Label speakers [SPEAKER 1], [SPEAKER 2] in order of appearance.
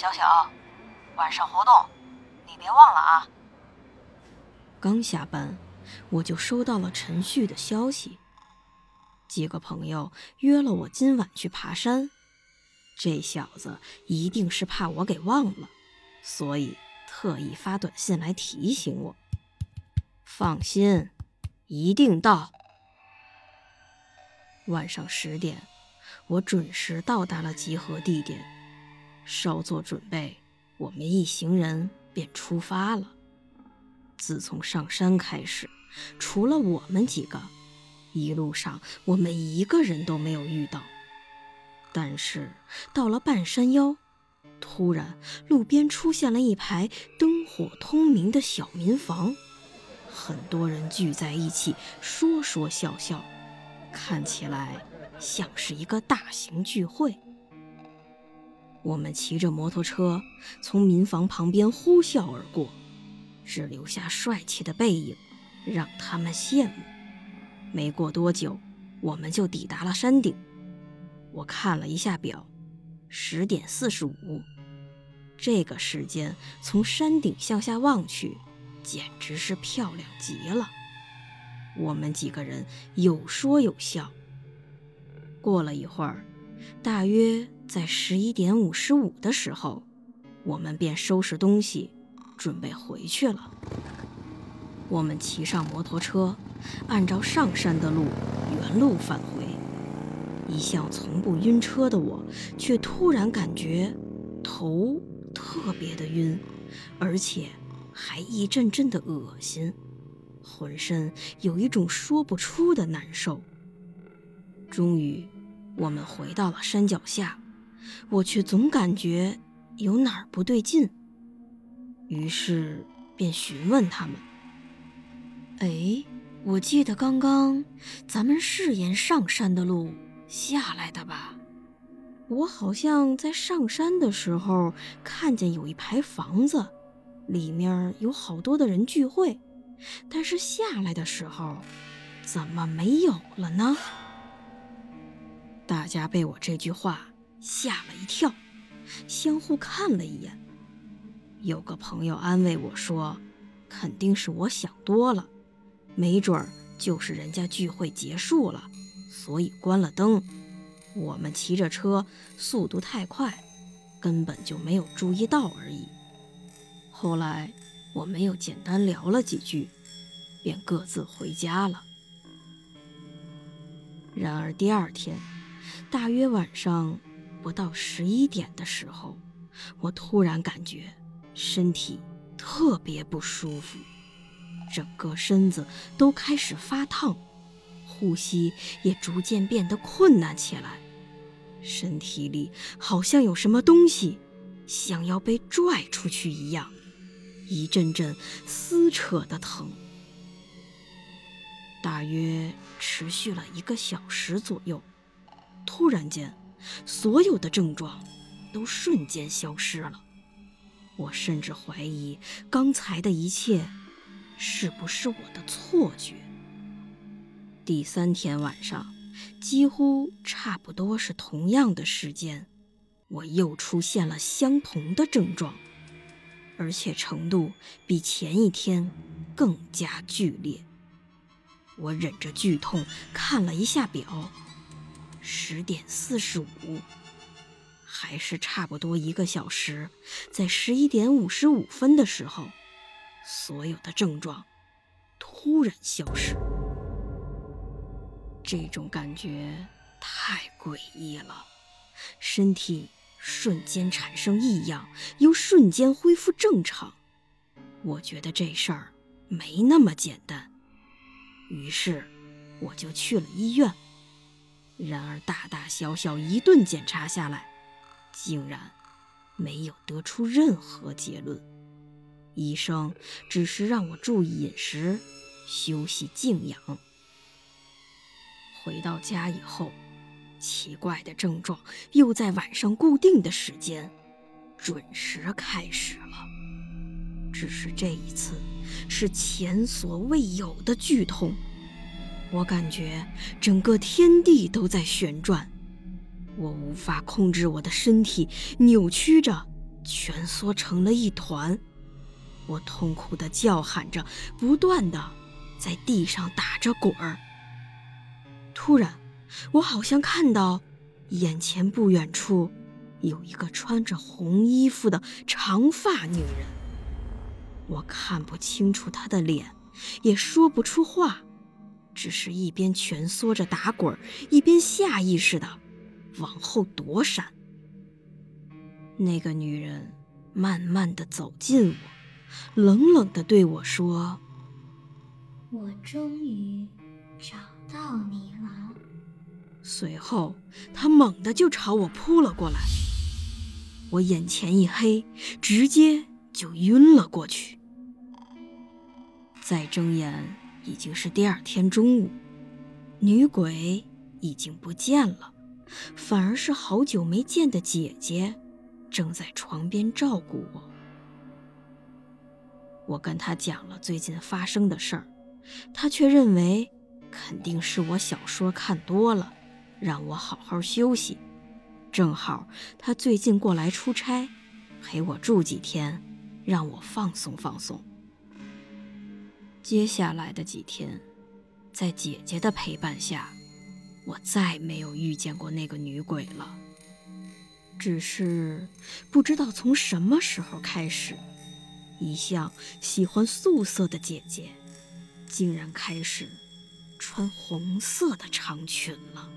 [SPEAKER 1] 小小，晚上活动，你别忘了啊！
[SPEAKER 2] 刚下班，我就收到了陈旭的消息。几个朋友约了我今晚去爬山，这小子一定是怕我给忘了，所以特意发短信来提醒我。放心，一定到。晚上十点，我准时到达了集合地点。稍作准备，我们一行人便出发了。自从上山开始，除了我们几个，一路上我们一个人都没有遇到。但是到了半山腰，突然路边出现了一排灯火通明的小民房，很多人聚在一起说说笑笑，看起来像是一个大型聚会。我们骑着摩托车从民房旁边呼啸而过，只留下帅气的背影，让他们羡慕。没过多久，我们就抵达了山顶。我看了一下表，十点四十五。这个时间从山顶向下望去，简直是漂亮极了。我们几个人有说有笑。过了一会儿，大约。在十一点五十五的时候，我们便收拾东西，准备回去了。我们骑上摩托车，按照上山的路原路返回。一向从不晕车的我，却突然感觉头特别的晕，而且还一阵阵的恶心，浑身有一种说不出的难受。终于，我们回到了山脚下。我却总感觉有哪儿不对劲，于是便询问他们：“哎，我记得刚刚咱们是沿上山的路下来的吧？我好像在上山的时候看见有一排房子，里面有好多的人聚会，但是下来的时候怎么没有了呢？”大家被我这句话。吓了一跳，相互看了一眼。有个朋友安慰我说：“肯定是我想多了，没准儿就是人家聚会结束了，所以关了灯。我们骑着车速度太快，根本就没有注意到而已。”后来我们又简单聊了几句，便各自回家了。然而第二天，大约晚上。不到十一点的时候，我突然感觉身体特别不舒服，整个身子都开始发烫，呼吸也逐渐变得困难起来，身体里好像有什么东西想要被拽出去一样，一阵阵撕扯的疼，大约持续了一个小时左右，突然间。所有的症状都瞬间消失了，我甚至怀疑刚才的一切是不是我的错觉。第三天晚上，几乎差不多是同样的时间，我又出现了相同的症状，而且程度比前一天更加剧烈。我忍着剧痛看了一下表。十点四十五，还是差不多一个小时。在十一点五十五分的时候，所有的症状突然消失。这种感觉太诡异了，身体瞬间产生异样，又瞬间恢复正常。我觉得这事儿没那么简单，于是我就去了医院。然而，大大小小一顿检查下来，竟然没有得出任何结论。医生只是让我注意饮食、休息静养。回到家以后，奇怪的症状又在晚上固定的时间准时开始了。只是这一次是前所未有的剧痛，我感觉整个天地都在旋转，我无法控制我的身体，扭曲着蜷缩成了一团。我痛苦地叫喊着，不断地在地上打着滚儿。突然，我好像看到眼前不远处有一个穿着红衣服的长发女人。我看不清楚她的脸，也说不出话，只是一边蜷缩着打滚，一边下意识的往后躲闪。那个女人慢慢的走近我，冷冷的对我说：“
[SPEAKER 3] 我终于找。”到你了。
[SPEAKER 2] 随后，她猛地就朝我扑了过来，我眼前一黑，直接就晕了过去。再睁眼，已经是第二天中午，女鬼已经不见了，反而是好久没见的姐姐，正在床边照顾我。我跟她讲了最近发生的事儿，她却认为。肯定是我小说看多了，让我好好休息。正好她最近过来出差，陪我住几天，让我放松放松。接下来的几天，在姐姐的陪伴下，我再没有遇见过那个女鬼了。只是不知道从什么时候开始，一向喜欢素色的姐姐，竟然开始。穿红色的长裙了。